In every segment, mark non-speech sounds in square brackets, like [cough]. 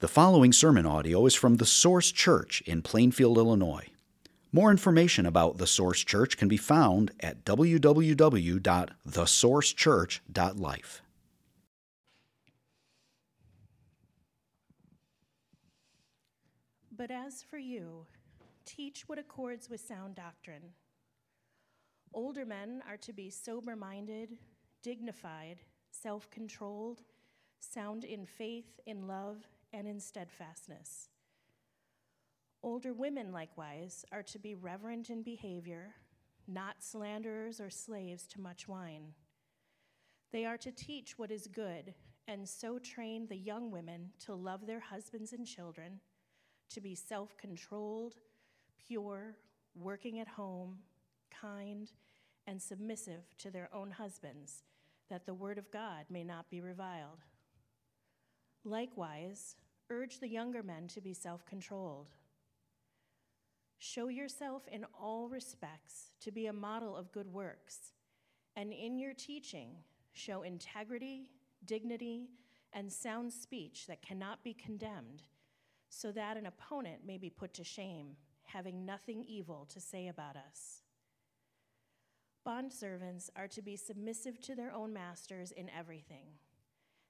The following sermon audio is from the Source Church in Plainfield, Illinois. More information about the Source Church can be found at www.thesourcechurch.life. But as for you, teach what accords with sound doctrine. Older men are to be sober minded, dignified, self controlled, sound in faith, in love, and in steadfastness. Older women, likewise, are to be reverent in behavior, not slanderers or slaves to much wine. They are to teach what is good, and so train the young women to love their husbands and children, to be self controlled, pure, working at home, kind, and submissive to their own husbands, that the word of God may not be reviled. Likewise, urge the younger men to be self controlled. Show yourself in all respects to be a model of good works, and in your teaching, show integrity, dignity, and sound speech that cannot be condemned, so that an opponent may be put to shame, having nothing evil to say about us. Bondservants are to be submissive to their own masters in everything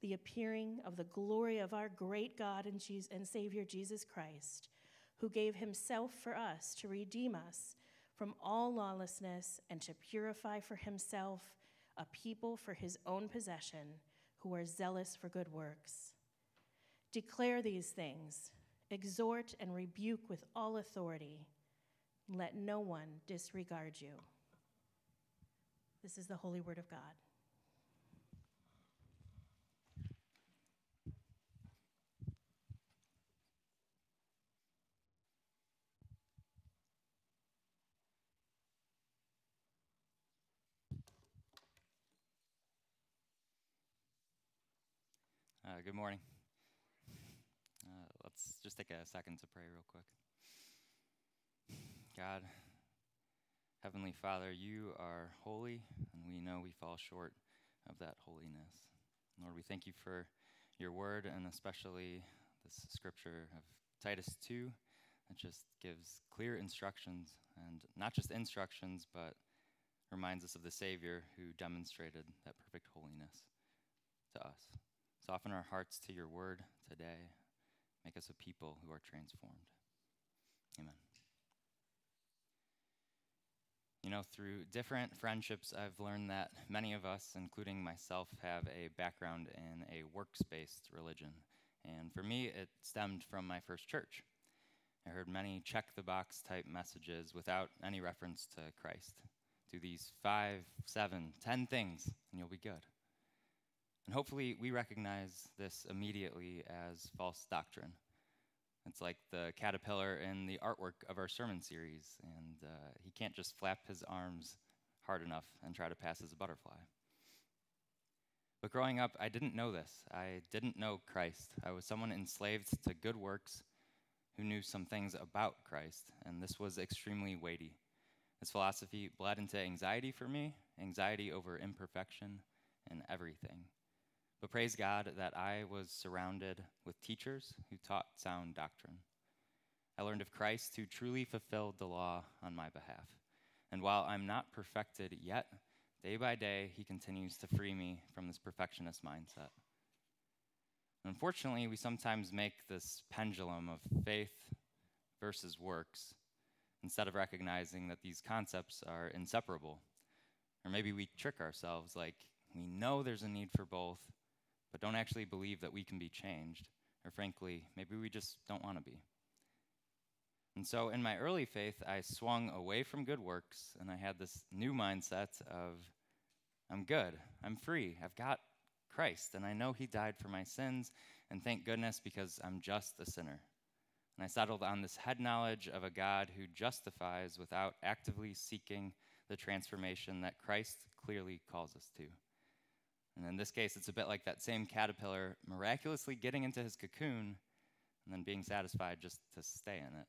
the appearing of the glory of our great God and, Jesus, and Savior Jesus Christ, who gave himself for us to redeem us from all lawlessness and to purify for himself a people for his own possession who are zealous for good works. Declare these things, exhort and rebuke with all authority. Let no one disregard you. This is the holy word of God. Uh, good morning. Uh, let's just take a second to pray real quick. God, Heavenly Father, you are holy, and we know we fall short of that holiness. Lord, we thank you for your word, and especially this scripture of Titus 2 that just gives clear instructions, and not just instructions, but reminds us of the Savior who demonstrated that perfect holiness to us. Soften our hearts to your word today. Make us a people who are transformed. Amen. You know, through different friendships, I've learned that many of us, including myself, have a background in a works based religion. And for me, it stemmed from my first church. I heard many check the box type messages without any reference to Christ. Do these five, seven, ten things, and you'll be good. And hopefully, we recognize this immediately as false doctrine. It's like the caterpillar in the artwork of our sermon series, and uh, he can't just flap his arms hard enough and try to pass as a butterfly. But growing up, I didn't know this. I didn't know Christ. I was someone enslaved to good works who knew some things about Christ, and this was extremely weighty. This philosophy bled into anxiety for me anxiety over imperfection and everything. But praise God that I was surrounded with teachers who taught sound doctrine. I learned of Christ who truly fulfilled the law on my behalf. And while I'm not perfected yet, day by day, he continues to free me from this perfectionist mindset. Unfortunately, we sometimes make this pendulum of faith versus works instead of recognizing that these concepts are inseparable. Or maybe we trick ourselves like we know there's a need for both, but don't actually believe that we can be changed. Or frankly, maybe we just don't want to be. And so in my early faith, I swung away from good works and I had this new mindset of I'm good, I'm free, I've got Christ, and I know He died for my sins, And thank goodness because I'm just a sinner. And I settled on this head knowledge of a God who justifies without actively seeking the transformation that Christ clearly calls us to. And in this case, it's a bit like that same caterpillar miraculously getting into his cocoon and then being satisfied just to stay in it.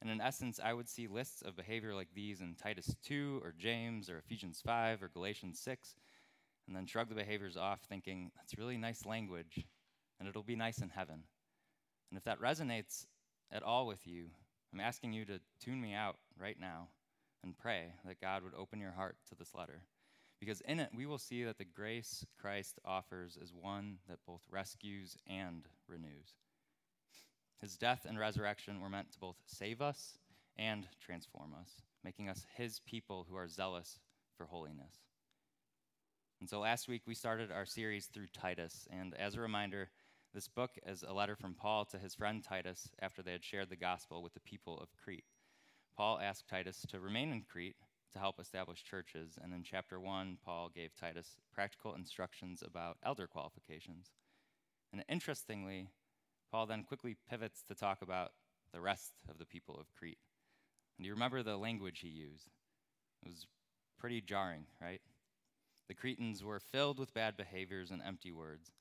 And in essence, I would see lists of behavior like these in Titus 2 or James or Ephesians 5 or Galatians 6, and then shrug the behaviors off, thinking, that's really nice language, and it'll be nice in heaven. And if that resonates at all with you, I'm asking you to tune me out right now and pray that God would open your heart to this letter. Because in it, we will see that the grace Christ offers is one that both rescues and renews. His death and resurrection were meant to both save us and transform us, making us his people who are zealous for holiness. And so last week we started our series through Titus, and as a reminder, this book is a letter from Paul to his friend Titus after they had shared the gospel with the people of Crete. Paul asked Titus to remain in Crete to help establish churches, and in chapter 1, Paul gave Titus practical instructions about elder qualifications. And interestingly, Paul then quickly pivots to talk about the rest of the people of Crete. And you remember the language he used? It was pretty jarring, right? The Cretans were filled with bad behaviors and empty words.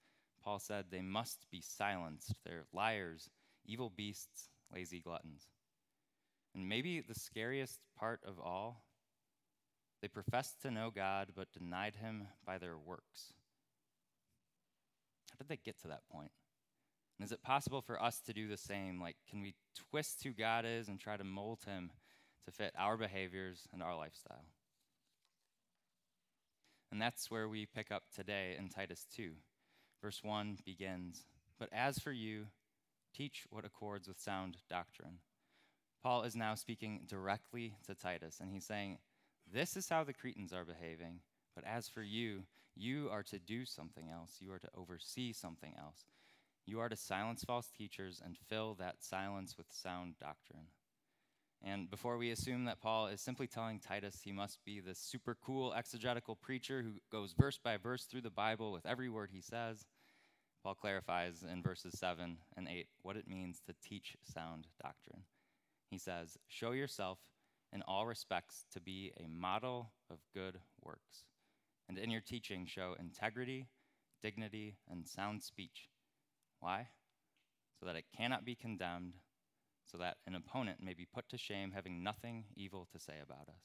Paul said they must be silenced. They're liars, evil beasts, lazy gluttons. And maybe the scariest part of all, they professed to know God but denied him by their works. How did they get to that point? And is it possible for us to do the same? Like, can we twist who God is and try to mold him to fit our behaviors and our lifestyle? And that's where we pick up today in Titus 2. Verse 1 begins But as for you, teach what accords with sound doctrine. Paul is now speaking directly to Titus, and he's saying, This is how the Cretans are behaving. But as for you, you are to do something else. You are to oversee something else. You are to silence false teachers and fill that silence with sound doctrine. And before we assume that Paul is simply telling Titus he must be this super cool exegetical preacher who goes verse by verse through the Bible with every word he says, Paul clarifies in verses 7 and 8 what it means to teach sound doctrine. He says, Show yourself in all respects to be a model of good works, and in your teaching show integrity, dignity, and sound speech why? So that it cannot be condemned, so that an opponent may be put to shame, having nothing evil to say about us.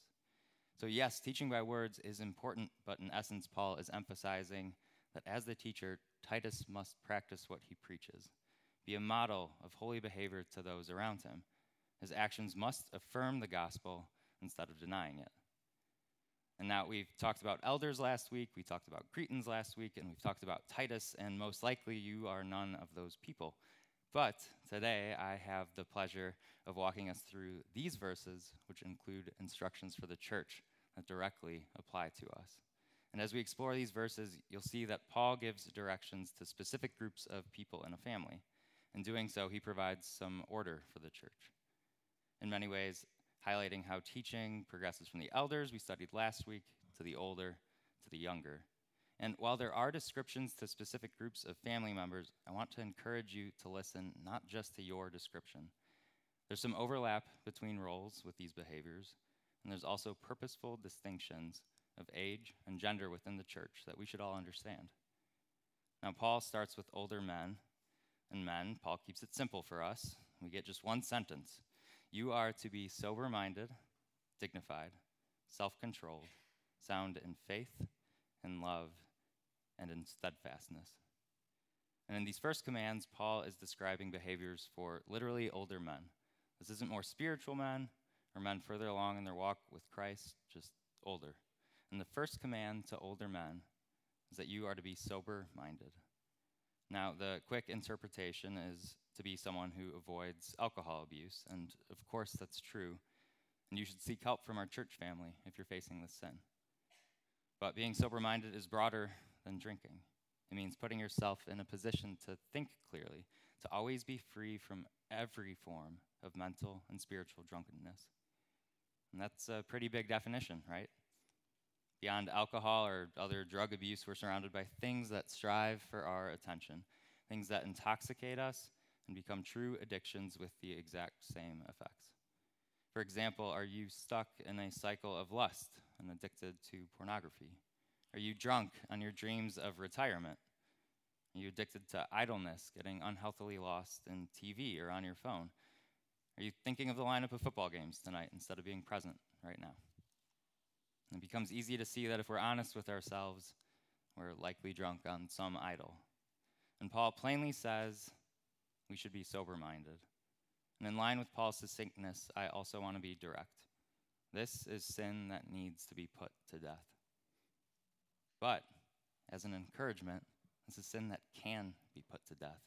So, yes, teaching by words is important, but in essence, Paul is emphasizing that as the teacher, Titus must practice what he preaches, be a model of holy behavior to those around him. His actions must affirm the gospel instead of denying it. And now we've talked about elders last week, we talked about Cretans last week, and we've talked about Titus, and most likely you are none of those people. But today I have the pleasure of walking us through these verses, which include instructions for the church that directly apply to us. And as we explore these verses, you'll see that Paul gives directions to specific groups of people in a family. In doing so, he provides some order for the church. In many ways, highlighting how teaching progresses from the elders we studied last week to the older to the younger. And while there are descriptions to specific groups of family members, I want to encourage you to listen not just to your description. There's some overlap between roles with these behaviors, and there's also purposeful distinctions of age and gender within the church that we should all understand. Now, Paul starts with older men, and men, Paul keeps it simple for us. We get just one sentence you are to be sober minded, dignified, self controlled, sound in faith, in love, and in steadfastness. And in these first commands, Paul is describing behaviors for literally older men. This isn't more spiritual men or men further along in their walk with Christ, just older. And the first command to older men is that you are to be sober minded. Now, the quick interpretation is to be someone who avoids alcohol abuse, and of course that's true. And you should seek help from our church family if you're facing this sin. But being sober minded is broader than drinking. It means putting yourself in a position to think clearly, to always be free from every form of mental and spiritual drunkenness. And that's a pretty big definition, right? Beyond alcohol or other drug abuse, we're surrounded by things that strive for our attention. things that intoxicate us and become true addictions with the exact same effects. For example, are you stuck in a cycle of lust and addicted to pornography? Are you drunk on your dreams of retirement? Are you addicted to idleness, getting unhealthily lost in TV or on your phone? Are you thinking of the lineup of football games tonight instead of being present right now? It becomes easy to see that if we're honest with ourselves, we're likely drunk on some idol. And Paul plainly says we should be sober minded. And in line with Paul's succinctness, I also want to be direct. This is sin that needs to be put to death. But as an encouragement, this is sin that can be put to death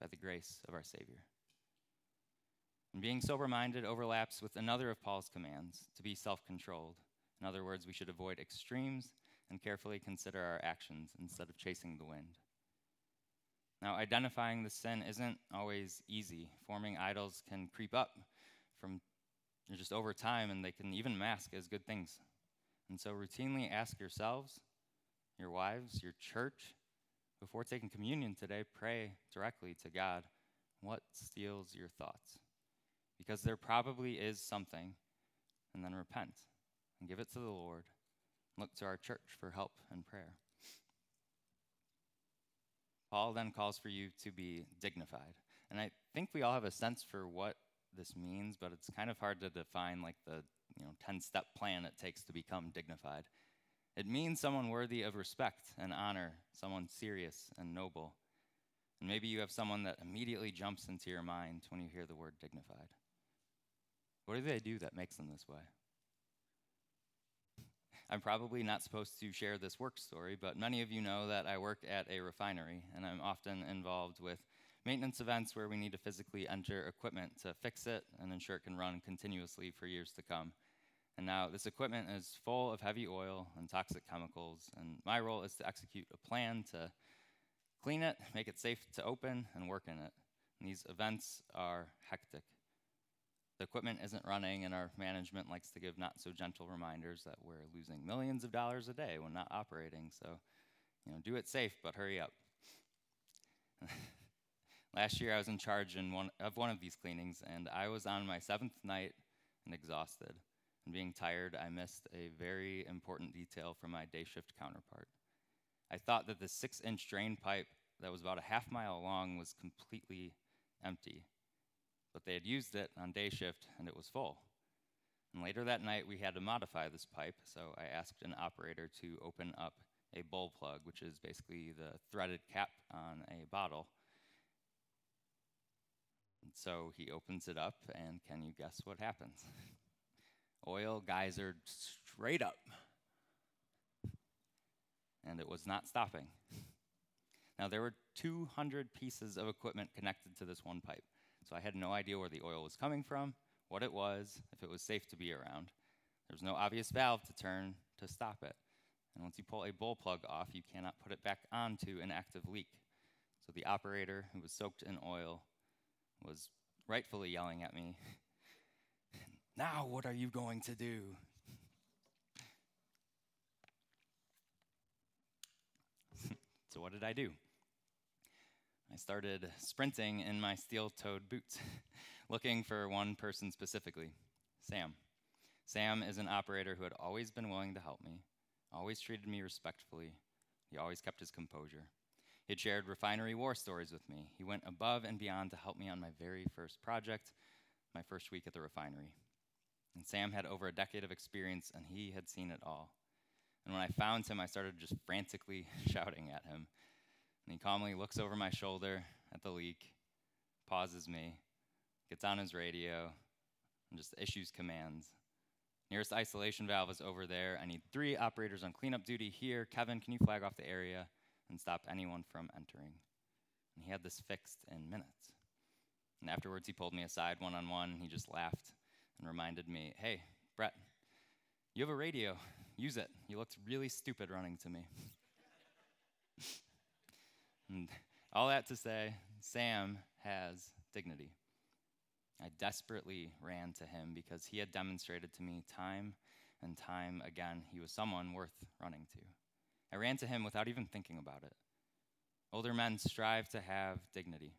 by the grace of our Savior. And being sober minded overlaps with another of Paul's commands to be self controlled. In other words, we should avoid extremes and carefully consider our actions instead of chasing the wind. Now, identifying the sin isn't always easy. Forming idols can creep up from just over time, and they can even mask as good things. And so, routinely ask yourselves, your wives, your church, before taking communion today, pray directly to God. What steals your thoughts? Because there probably is something, and then repent and give it to the Lord. Look to our church for help and prayer. Paul then calls for you to be dignified. And I think we all have a sense for what this means, but it's kind of hard to define like the you know 10-step plan it takes to become dignified. It means someone worthy of respect and honor, someone serious and noble. And maybe you have someone that immediately jumps into your mind when you hear the word dignified. What do they do that makes them this way? I'm probably not supposed to share this work story, but many of you know that I work at a refinery, and I'm often involved with maintenance events where we need to physically enter equipment to fix it and ensure it can run continuously for years to come. And now this equipment is full of heavy oil and toxic chemicals, and my role is to execute a plan to clean it, make it safe to open, and work in it. And these events are hectic the equipment isn't running, and our management likes to give not so gentle reminders that we're losing millions of dollars a day when not operating. So, you know, do it safe, but hurry up. [laughs] Last year, I was in charge in one, of one of these cleanings, and I was on my seventh night and exhausted. And being tired, I missed a very important detail from my day shift counterpart. I thought that the six inch drain pipe that was about a half mile long was completely empty but they had used it on day shift and it was full. And later that night, we had to modify this pipe, so I asked an operator to open up a bull plug, which is basically the threaded cap on a bottle. And so he opens it up, and can you guess what happens? [laughs] Oil geysered straight up. And it was not stopping. [laughs] Now, there were 200 pieces of equipment connected to this one pipe. So I had no idea where the oil was coming from, what it was, if it was safe to be around. There was no obvious valve to turn to stop it. And once you pull a bull plug off, you cannot put it back onto an active leak. So the operator, who was soaked in oil, was rightfully yelling at me, [laughs] Now, what are you going to do? [laughs] so, what did I do? I started sprinting in my steel toed boots, [laughs] looking for one person specifically Sam. Sam is an operator who had always been willing to help me, always treated me respectfully. He always kept his composure. He had shared refinery war stories with me. He went above and beyond to help me on my very first project, my first week at the refinery. And Sam had over a decade of experience, and he had seen it all. And when I found him, I started just frantically [laughs] shouting at him and he calmly looks over my shoulder at the leak, pauses me, gets on his radio, and just issues commands. Nearest isolation valve is over there. I need three operators on cleanup duty here. Kevin, can you flag off the area and stop anyone from entering? And he had this fixed in minutes. And afterwards, he pulled me aside one on one. He just laughed and reminded me, hey, Brett, you have a radio. Use it. You looked really stupid running to me. [laughs] And all that to say, Sam has dignity. I desperately ran to him because he had demonstrated to me time and time again he was someone worth running to. I ran to him without even thinking about it. Older men strive to have dignity.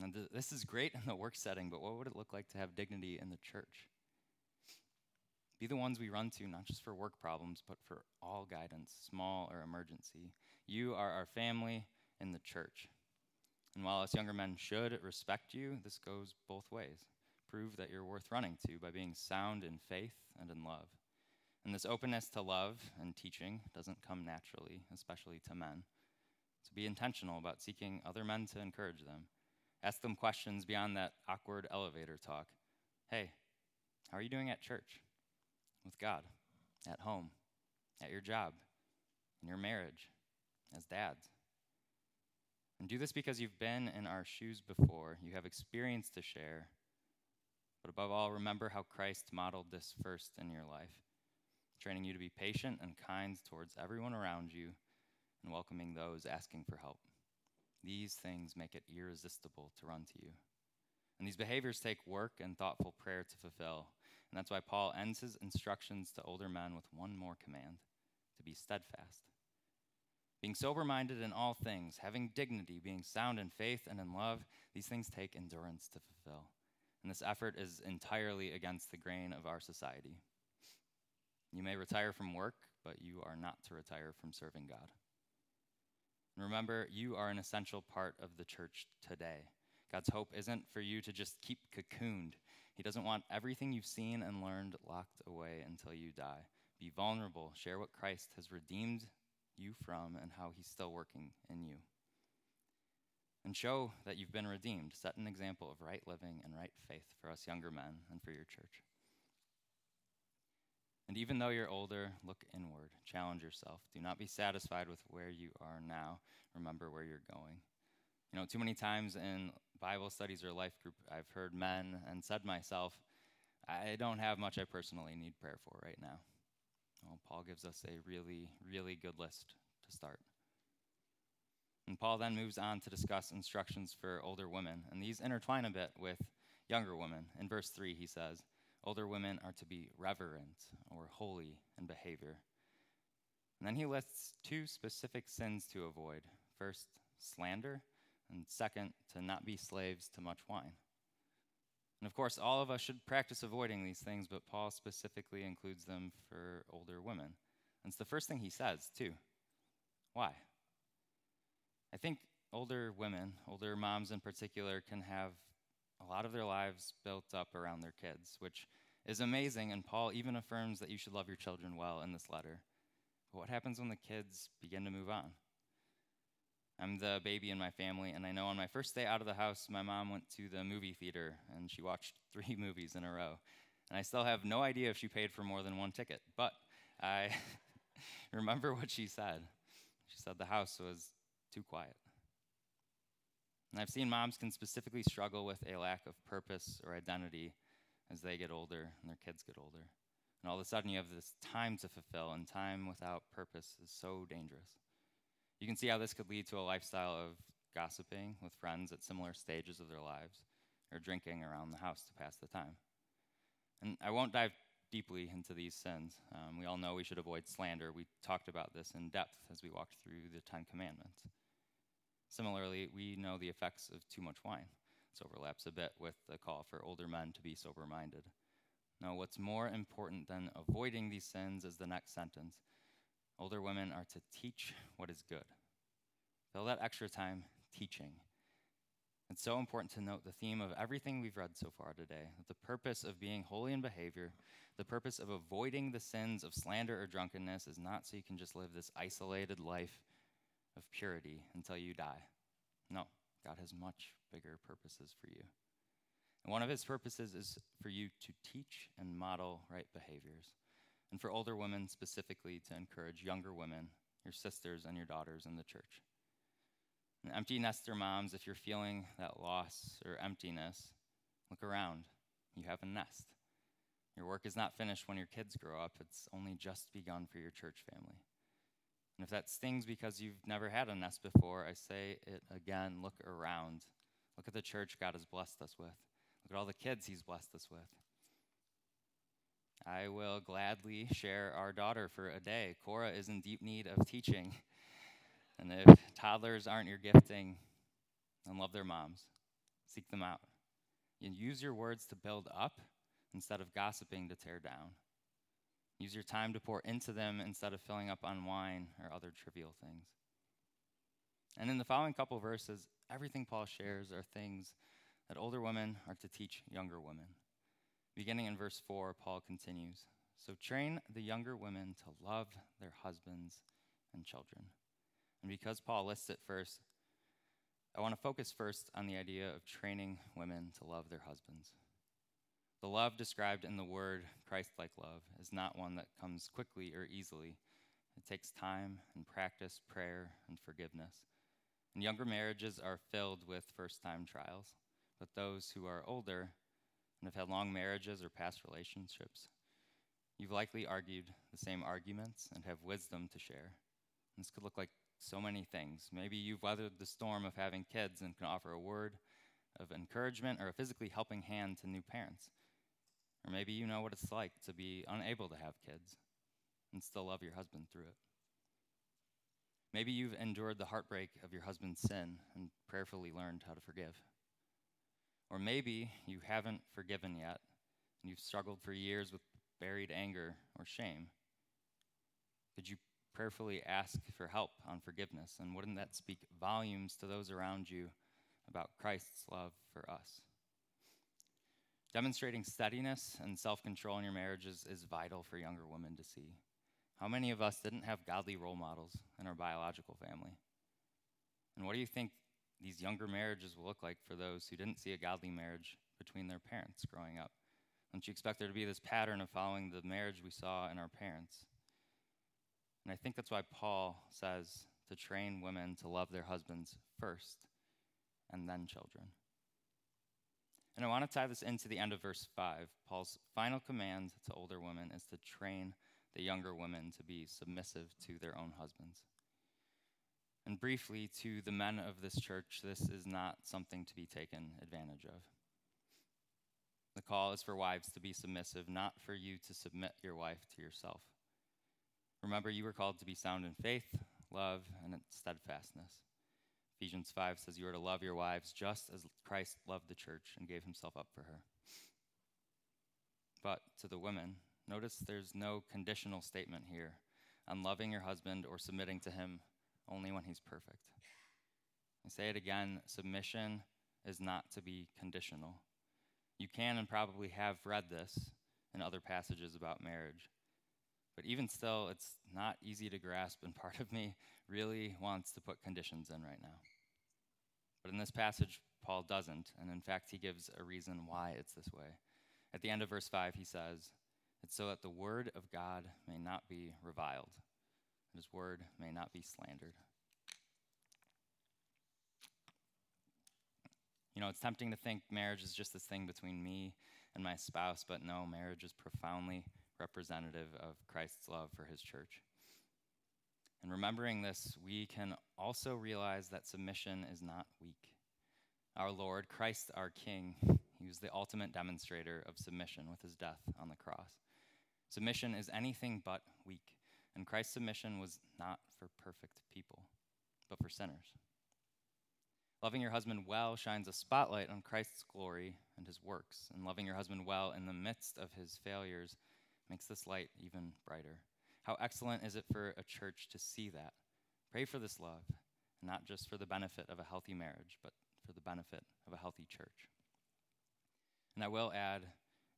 And th- this is great in the work setting, but what would it look like to have dignity in the church? Be the ones we run to, not just for work problems, but for all guidance, small or emergency. You are our family in the church. And while us younger men should respect you, this goes both ways. Prove that you're worth running to by being sound in faith and in love. And this openness to love and teaching doesn't come naturally, especially to men. So be intentional about seeking other men to encourage them. Ask them questions beyond that awkward elevator talk. Hey, how are you doing at church? With God? At home? At your job? In your marriage? As dads? And do this because you've been in our shoes before, you have experience to share. But above all, remember how Christ modeled this first in your life, training you to be patient and kind towards everyone around you and welcoming those asking for help. These things make it irresistible to run to you. And these behaviors take work and thoughtful prayer to fulfill. And that's why Paul ends his instructions to older men with one more command to be steadfast. Being sober minded in all things, having dignity, being sound in faith and in love, these things take endurance to fulfill. And this effort is entirely against the grain of our society. You may retire from work, but you are not to retire from serving God. And remember, you are an essential part of the church today. God's hope isn't for you to just keep cocooned. He doesn't want everything you've seen and learned locked away until you die. Be vulnerable, share what Christ has redeemed you from and how he's still working in you. And show that you've been redeemed. Set an example of right living and right faith for us younger men and for your church. And even though you're older, look inward, challenge yourself. Do not be satisfied with where you are now. Remember where you're going. You know, too many times in Bible studies or life group, I've heard men and said myself, I don't have much I personally need prayer for right now. Paul gives us a really, really good list to start. And Paul then moves on to discuss instructions for older women, and these intertwine a bit with younger women. In verse 3, he says, Older women are to be reverent or holy in behavior. And then he lists two specific sins to avoid first, slander, and second, to not be slaves to much wine. And of course, all of us should practice avoiding these things, but Paul specifically includes them for older women. And it's the first thing he says, too. Why? I think older women, older moms in particular, can have a lot of their lives built up around their kids, which is amazing. And Paul even affirms that you should love your children well in this letter. But what happens when the kids begin to move on? I'm the baby in my family, and I know on my first day out of the house, my mom went to the movie theater and she watched [laughs] three movies in a row. And I still have no idea if she paid for more than one ticket, but I [laughs] remember what she said. She said the house was too quiet. And I've seen moms can specifically struggle with a lack of purpose or identity as they get older and their kids get older. And all of a sudden, you have this time to fulfill, and time without purpose is so dangerous. You can see how this could lead to a lifestyle of gossiping with friends at similar stages of their lives, or drinking around the house to pass the time. And I won't dive deeply into these sins. Um, we all know we should avoid slander. We talked about this in depth as we walked through the Ten Commandments. Similarly, we know the effects of too much wine. This overlaps a bit with the call for older men to be sober minded. Now, what's more important than avoiding these sins is the next sentence Older women are to teach what is good. Fill that extra time teaching. It's so important to note the theme of everything we've read so far today the purpose of being holy in behavior, the purpose of avoiding the sins of slander or drunkenness, is not so you can just live this isolated life of purity until you die. No, God has much bigger purposes for you. And one of his purposes is for you to teach and model right behaviors and for older women specifically to encourage younger women, your sisters and your daughters in the church. And empty nester moms, if you're feeling that loss or emptiness, look around. You have a nest. Your work is not finished when your kids grow up, it's only just begun for your church family. And if that stings because you've never had a nest before, I say it again look around. Look at the church God has blessed us with. Look at all the kids He's blessed us with. I will gladly share our daughter for a day. Cora is in deep need of teaching. And if toddlers aren't your gifting, then love their moms. Seek them out. And use your words to build up instead of gossiping to tear down. Use your time to pour into them instead of filling up on wine or other trivial things. And in the following couple verses, everything Paul shares are things that older women are to teach younger women. Beginning in verse 4, Paul continues So train the younger women to love their husbands and children. And because Paul lists it first, I want to focus first on the idea of training women to love their husbands. The love described in the word Christ like love is not one that comes quickly or easily. It takes time and practice, prayer, and forgiveness. And younger marriages are filled with first time trials, but those who are older and have had long marriages or past relationships, you've likely argued the same arguments and have wisdom to share. This could look like so many things. Maybe you've weathered the storm of having kids and can offer a word of encouragement or a physically helping hand to new parents. Or maybe you know what it's like to be unable to have kids and still love your husband through it. Maybe you've endured the heartbreak of your husband's sin and prayerfully learned how to forgive. Or maybe you haven't forgiven yet and you've struggled for years with buried anger or shame. Could you prayerfully ask for help on forgiveness? And wouldn't that speak volumes to those around you about Christ's love for us? Demonstrating steadiness and self control in your marriages is vital for younger women to see. How many of us didn't have godly role models in our biological family? And what do you think these younger marriages will look like for those who didn't see a godly marriage between their parents growing up? Don't you expect there to be this pattern of following the marriage we saw in our parents? And I think that's why Paul says to train women to love their husbands first and then children. And I want to tie this into the end of verse 5. Paul's final command to older women is to train the younger women to be submissive to their own husbands. And briefly, to the men of this church, this is not something to be taken advantage of. The call is for wives to be submissive, not for you to submit your wife to yourself. Remember, you were called to be sound in faith, love, and steadfastness. Ephesians 5 says, You are to love your wives just as Christ loved the church and gave himself up for her. But to the women, notice there's no conditional statement here on loving your husband or submitting to him only when he's perfect. I say it again submission is not to be conditional. You can and probably have read this in other passages about marriage. But even still, it's not easy to grasp, and [laughs] part of me really wants to put conditions in right now. But in this passage, Paul doesn't, and in fact, he gives a reason why it's this way. At the end of verse 5, he says, It's so that the word of God may not be reviled, and his word may not be slandered. You know, it's tempting to think marriage is just this thing between me and my spouse, but no, marriage is profoundly representative of Christ's love for his church. And remembering this, we can also realize that submission is not weak. Our Lord, Christ our King, he was the ultimate demonstrator of submission with his death on the cross. Submission is anything but weak, and Christ's submission was not for perfect people, but for sinners. Loving your husband well shines a spotlight on Christ's glory and his works, and loving your husband well in the midst of his failures makes this light even brighter. How excellent is it for a church to see that? Pray for this love, not just for the benefit of a healthy marriage, but for the benefit of a healthy church. And I will add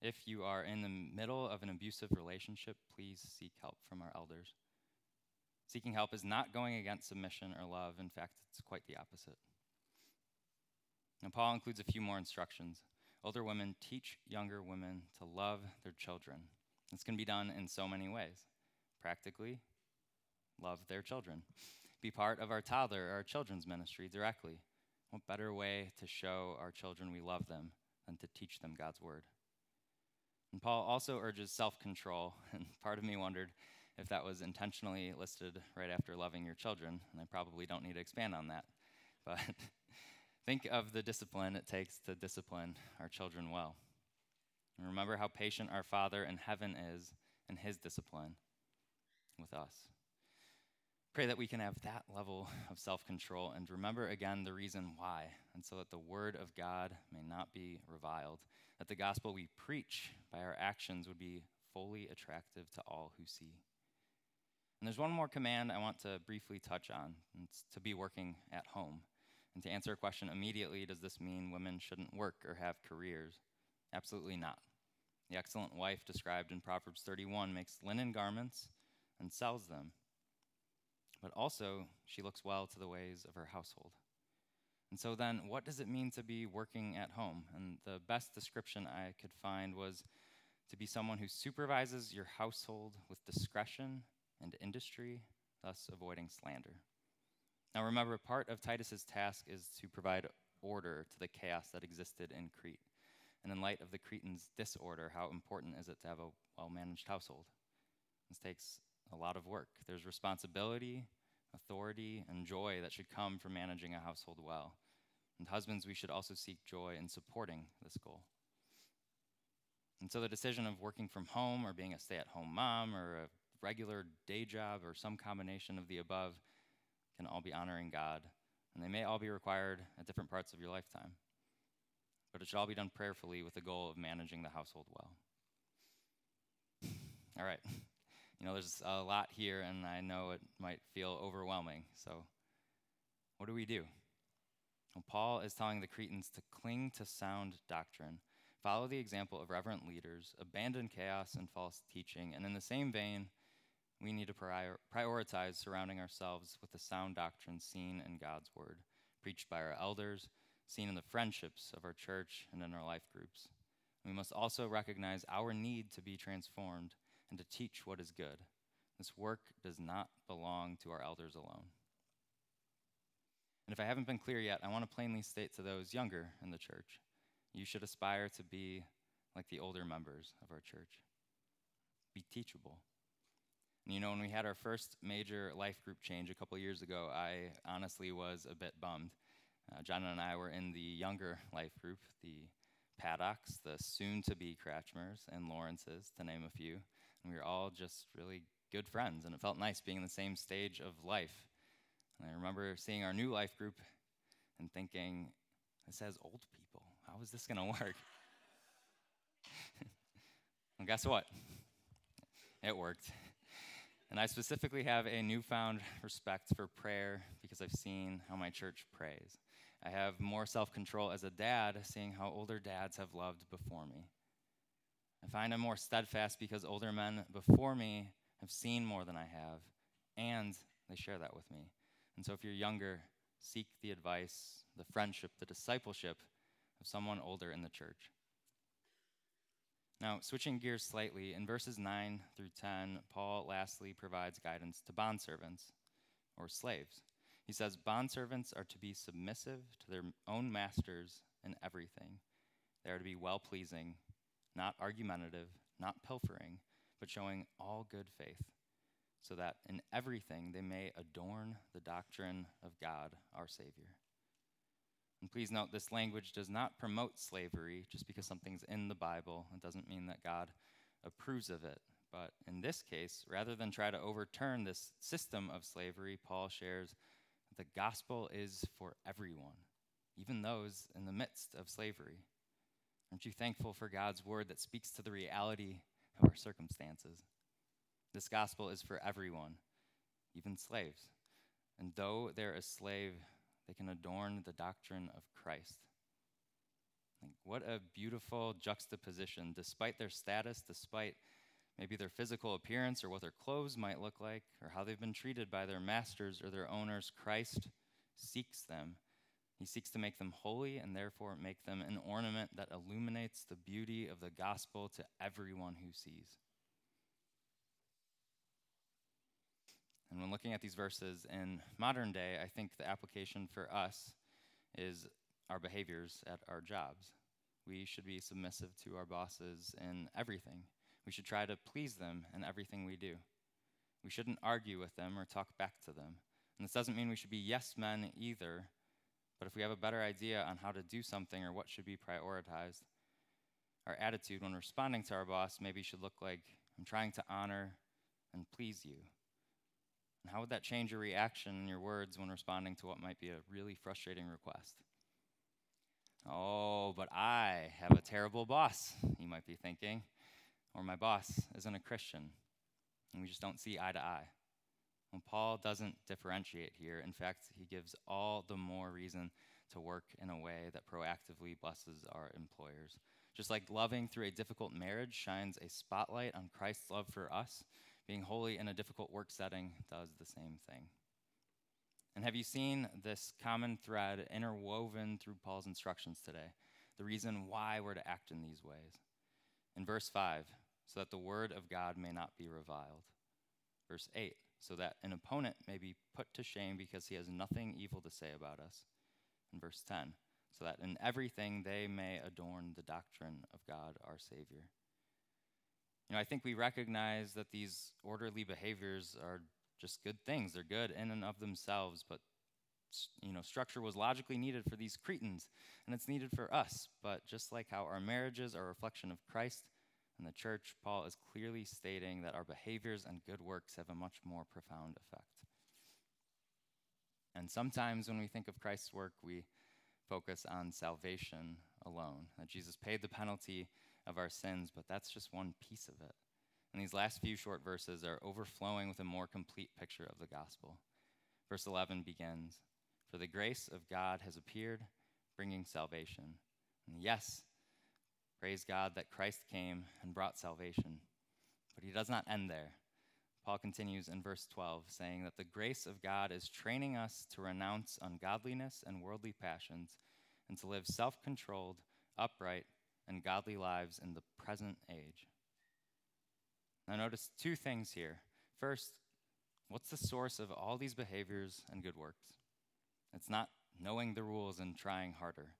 if you are in the middle of an abusive relationship, please seek help from our elders. Seeking help is not going against submission or love. In fact, it's quite the opposite. And Paul includes a few more instructions. Older women teach younger women to love their children. This can be done in so many ways. Practically, love their children. Be part of our toddler, or our children's ministry directly. What better way to show our children we love them than to teach them God's word? And Paul also urges self control, [laughs] and part of me wondered if that was intentionally listed right after loving your children, and I probably don't need to expand on that. [laughs] But think of the discipline it takes to discipline our children well. And remember how patient our Father in heaven is in his discipline with us. Pray that we can have that level of self control and remember again the reason why, and so that the word of God may not be reviled, that the gospel we preach by our actions would be fully attractive to all who see. And there's one more command I want to briefly touch on, it's to be working at home. And to answer a question immediately, does this mean women shouldn't work or have careers? Absolutely not. The excellent wife described in Proverbs 31 makes linen garments and sells them. But also, she looks well to the ways of her household. And so, then, what does it mean to be working at home? And the best description I could find was to be someone who supervises your household with discretion and industry, thus avoiding slander. Now, remember, part of Titus's task is to provide order to the chaos that existed in Crete. And in light of the Cretans' disorder, how important is it to have a well managed household? This takes a lot of work. There's responsibility, authority, and joy that should come from managing a household well. And husbands, we should also seek joy in supporting this goal. And so the decision of working from home or being a stay at home mom or a regular day job or some combination of the above can all be honoring God. And they may all be required at different parts of your lifetime. But it should all be done prayerfully with the goal of managing the household well. all right. You know, there's a lot here, and I know it might feel overwhelming. So, what do we do? Well, Paul is telling the Cretans to cling to sound doctrine, follow the example of reverent leaders, abandon chaos and false teaching, and in the same vein, we need to prior- prioritize surrounding ourselves with the sound doctrine seen in God's Word, preached by our elders, seen in the friendships of our church and in our life groups. We must also recognize our need to be transformed and to teach what is good. This work does not belong to our elders alone. And if I haven't been clear yet, I want to plainly state to those younger in the church you should aspire to be like the older members of our church. Be teachable. And you know, when we had our first major life group change a couple years ago, I honestly was a bit bummed. Uh, John and I were in the younger life group, the Paddocks, the soon to be Cratchmers, and Lawrences, to name a few. And we were all just really good friends, and it felt nice being in the same stage of life. And I remember seeing our new life group and thinking, this has old people. How is this going [laughs] to work? well, guess what? It worked. And I specifically have a newfound respect for prayer because I've seen how my church prays. I have more self control as a dad, seeing how older dads have loved before me. I find I'm more steadfast because older men before me have seen more than I have, and they share that with me. And so if you're younger, seek the advice, the friendship, the discipleship of someone older in the church. Now, switching gears slightly, in verses 9 through 10, Paul lastly provides guidance to bondservants or slaves. He says, Bondservants are to be submissive to their own masters in everything. They are to be well pleasing, not argumentative, not pilfering, but showing all good faith, so that in everything they may adorn the doctrine of God our Savior. And please note, this language does not promote slavery just because something's in the Bible. It doesn't mean that God approves of it. But in this case, rather than try to overturn this system of slavery, Paul shares the gospel is for everyone, even those in the midst of slavery. Aren't you thankful for God's word that speaks to the reality of our circumstances? This gospel is for everyone, even slaves. And though they're a slave, they can adorn the doctrine of Christ. Like, what a beautiful juxtaposition. Despite their status, despite maybe their physical appearance or what their clothes might look like, or how they've been treated by their masters or their owners, Christ seeks them. He seeks to make them holy and therefore make them an ornament that illuminates the beauty of the gospel to everyone who sees. And when looking at these verses in modern day, I think the application for us is our behaviors at our jobs. We should be submissive to our bosses in everything. We should try to please them in everything we do. We shouldn't argue with them or talk back to them. And this doesn't mean we should be yes men either, but if we have a better idea on how to do something or what should be prioritized, our attitude when responding to our boss maybe should look like I'm trying to honor and please you And how would that change your reaction and your words when responding to what might be a really frustrating request? Oh, but I have a terrible boss, you might be thinking. Or my boss isn't a Christian, and we just don't see eye to eye. Well, Paul doesn't differentiate here. In fact, he gives all the more reason to work in a way that proactively blesses our employers. Just like loving through a difficult marriage shines a spotlight on Christ's love for us, being holy in a difficult work setting does the same thing. And have you seen this common thread interwoven through Paul's instructions today? The reason why we're to act in these ways. In verse 5, so that the word of God may not be reviled. Verse 8, so that an opponent may be put to shame because he has nothing evil to say about us. In verse 10, so that in everything they may adorn the doctrine of God our Savior. You know, I think we recognize that these orderly behaviors are just good things. They're good in and of themselves, but you know, structure was logically needed for these Cretans, and it's needed for us. But just like how our marriages are a reflection of Christ and the church, Paul is clearly stating that our behaviors and good works have a much more profound effect. And sometimes when we think of Christ's work, we focus on salvation alone, that Jesus paid the penalty of our sins, but that's just one piece of it. And these last few short verses are overflowing with a more complete picture of the gospel. Verse 11 begins For the grace of God has appeared, bringing salvation. And yes, praise God that Christ came and brought salvation. But he does not end there. Paul continues in verse 12, saying that the grace of God is training us to renounce ungodliness and worldly passions and to live self controlled, upright, and godly lives in the present age. Now, notice two things here. First, what's the source of all these behaviors and good works? It's not knowing the rules and trying harder,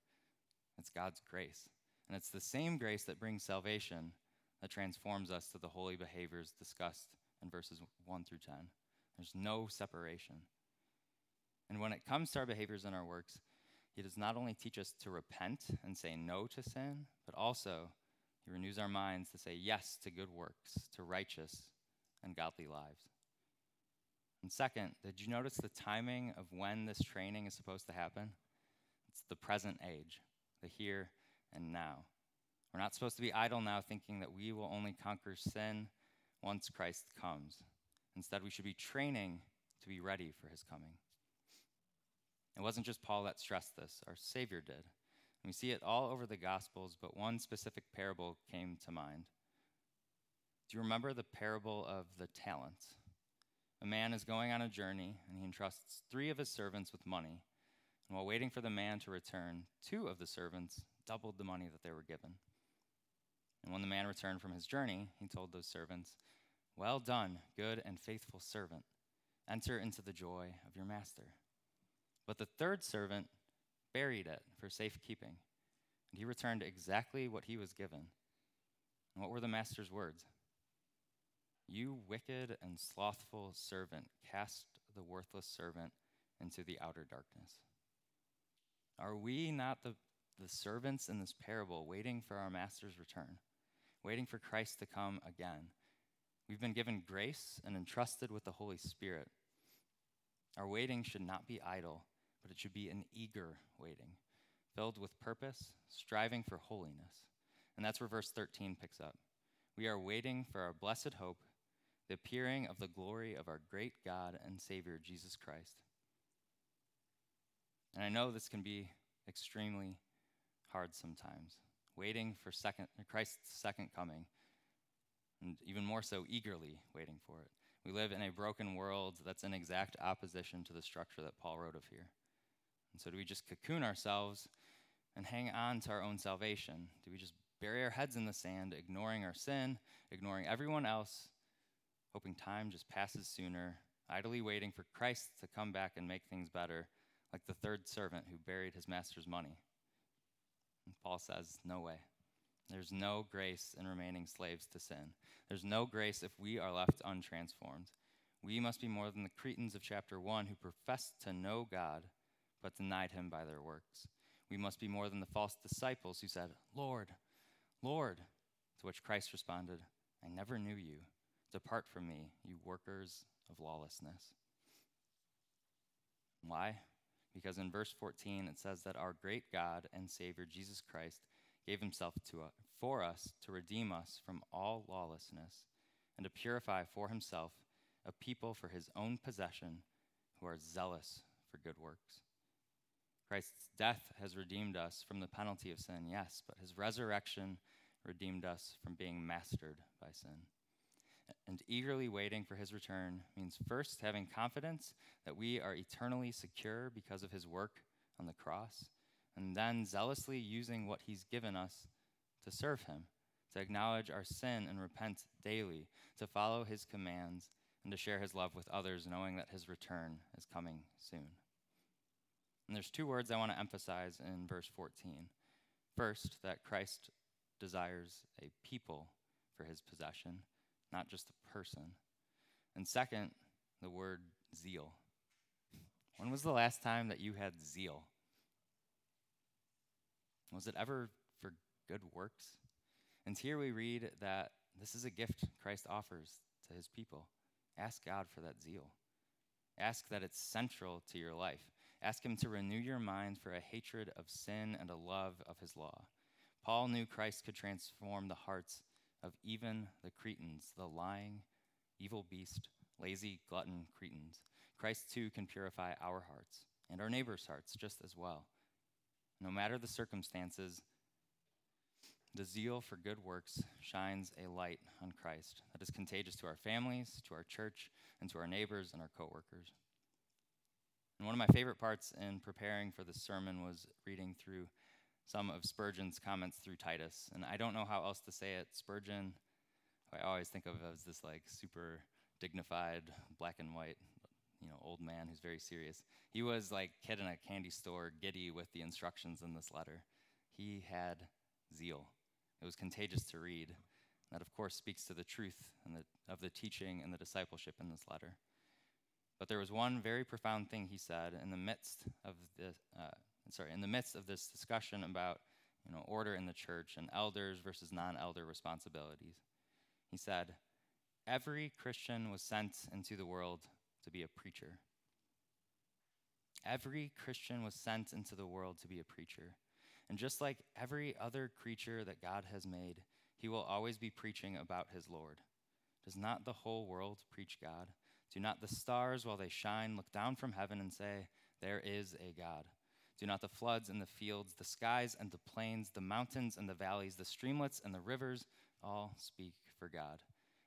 it's God's grace. And it's the same grace that brings salvation that transforms us to the holy behaviors discussed in verses 1 through 10. There's no separation. And when it comes to our behaviors and our works, He does not only teach us to repent and say no to sin, but also He renews our minds to say yes to good works, to righteous and godly lives. And second, did you notice the timing of when this training is supposed to happen? It's the present age, the here and now. We're not supposed to be idle now, thinking that we will only conquer sin once Christ comes. Instead, we should be training to be ready for his coming. It wasn't just Paul that stressed this, our Savior did. And we see it all over the Gospels, but one specific parable came to mind. Do you remember the parable of the talents? A man is going on a journey, and he entrusts three of his servants with money. And while waiting for the man to return, two of the servants doubled the money that they were given. And when the man returned from his journey, he told those servants, Well done, good and faithful servant. Enter into the joy of your master. But the third servant buried it for safekeeping, and he returned exactly what he was given. And what were the master's words? You wicked and slothful servant, cast the worthless servant into the outer darkness. Are we not the, the servants in this parable waiting for our master's return? waiting for Christ to come again. We've been given grace and entrusted with the Holy Spirit. Our waiting should not be idle, but it should be an eager waiting, filled with purpose, striving for holiness. And that's where verse 13 picks up. We are waiting for our blessed hope, the appearing of the glory of our great God and Savior, Jesus Christ. And I know this can be extremely hard sometimes waiting for second, Christ's second coming, and even more so, eagerly waiting for it. We live in a broken world that's in exact opposition to the structure that Paul wrote of here. And so, do we just cocoon ourselves and hang on to our own salvation? Do we just bury our heads in the sand, ignoring our sin, ignoring everyone else, hoping time just passes sooner, idly waiting for Christ to come back and make things better, like the third servant who buried his master's money? Paul says, No way. There's no grace in remaining slaves to sin. There's no grace if we are left untransformed. We must be more than the Cretans of chapter 1 who professed to know God but denied him by their works. We must be more than the false disciples who said, Lord, Lord, to which Christ responded, I never knew you. Depart from me, you workers of lawlessness. Why? Because in verse 14 it says that our great God and Savior Jesus Christ gave himself to us, for us to redeem us from all lawlessness and to purify for himself a people for his own possession who are zealous for good works. Christ's death has redeemed us from the penalty of sin, yes, but his resurrection redeemed us from being mastered by sin. And eagerly waiting for his return means first having confidence that we are eternally secure because of his work on the cross, and then zealously using what he's given us to serve him, to acknowledge our sin and repent daily, to follow his commands, and to share his love with others, knowing that his return is coming soon. And there's two words I want to emphasize in verse 14. First, that Christ desires a people for his possession, not just a person. And second, the word zeal. When was the last time that you had zeal? Was it ever for good works? And here we read that this is a gift Christ offers to his people. Ask God for that zeal. Ask that it's central to your life. Ask Him to renew your mind for a hatred of sin and a love of His law. Paul knew Christ could transform the hearts of even the Cretans, the lying, evil beast, lazy, glutton Cretans. Christ too can purify our hearts and our neighbors' hearts just as well. No matter the circumstances, the zeal for good works shines a light on Christ that is contagious to our families, to our church, and to our neighbors and our coworkers. And one of my favorite parts in preparing for this sermon was reading through some of Spurgeon's comments through Titus. And I don't know how else to say it. Spurgeon, I always think of as this like super dignified, black and white, you know, old man who's very serious. He was like kid in a candy store, giddy with the instructions in this letter. He had zeal. It was contagious to read. That, of course, speaks to the truth and the, of the teaching and the discipleship in this letter. But there was one very profound thing he said in the midst of this, uh, sorry, in the midst of this discussion about you know, order in the church and elders versus non-elder responsibilities. He said, "Every Christian was sent into the world to be a preacher. Every Christian was sent into the world to be a preacher. And just like every other creature that God has made, he will always be preaching about his Lord. Does not the whole world preach God? Do not the stars, while they shine, look down from heaven and say, There is a God? Do not the floods and the fields, the skies and the plains, the mountains and the valleys, the streamlets and the rivers all speak for God?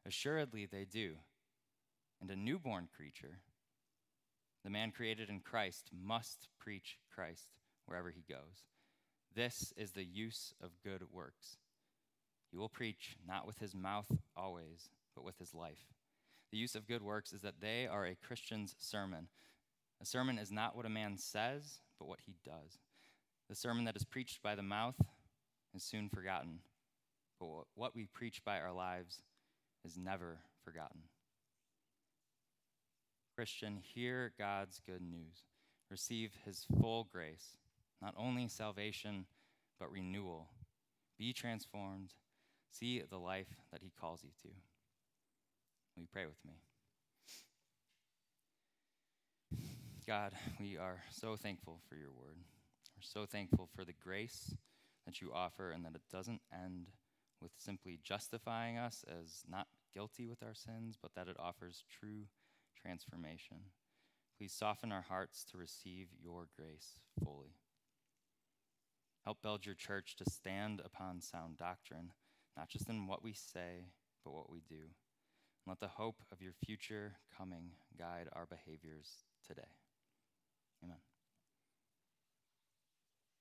Assuredly they do. And a newborn creature, the man created in Christ, must preach Christ wherever he goes. This is the use of good works. He will preach not with his mouth always, but with his life. The use of good works is that they are a Christian's sermon. A sermon is not what a man says, but what he does. The sermon that is preached by the mouth is soon forgotten, but what we preach by our lives is never forgotten. Christian, hear God's good news. Receive his full grace, not only salvation, but renewal. Be transformed. See the life that he calls you to. Will you pray with me? God, we are so thankful for your word. We're so thankful for the grace that you offer and that it doesn't end with simply justifying us as not guilty with our sins, but that it offers true transformation. Please soften our hearts to receive your grace fully. Help build your church to stand upon sound doctrine, not just in what we say, but what we do. Let the hope of your future coming guide our behaviors today.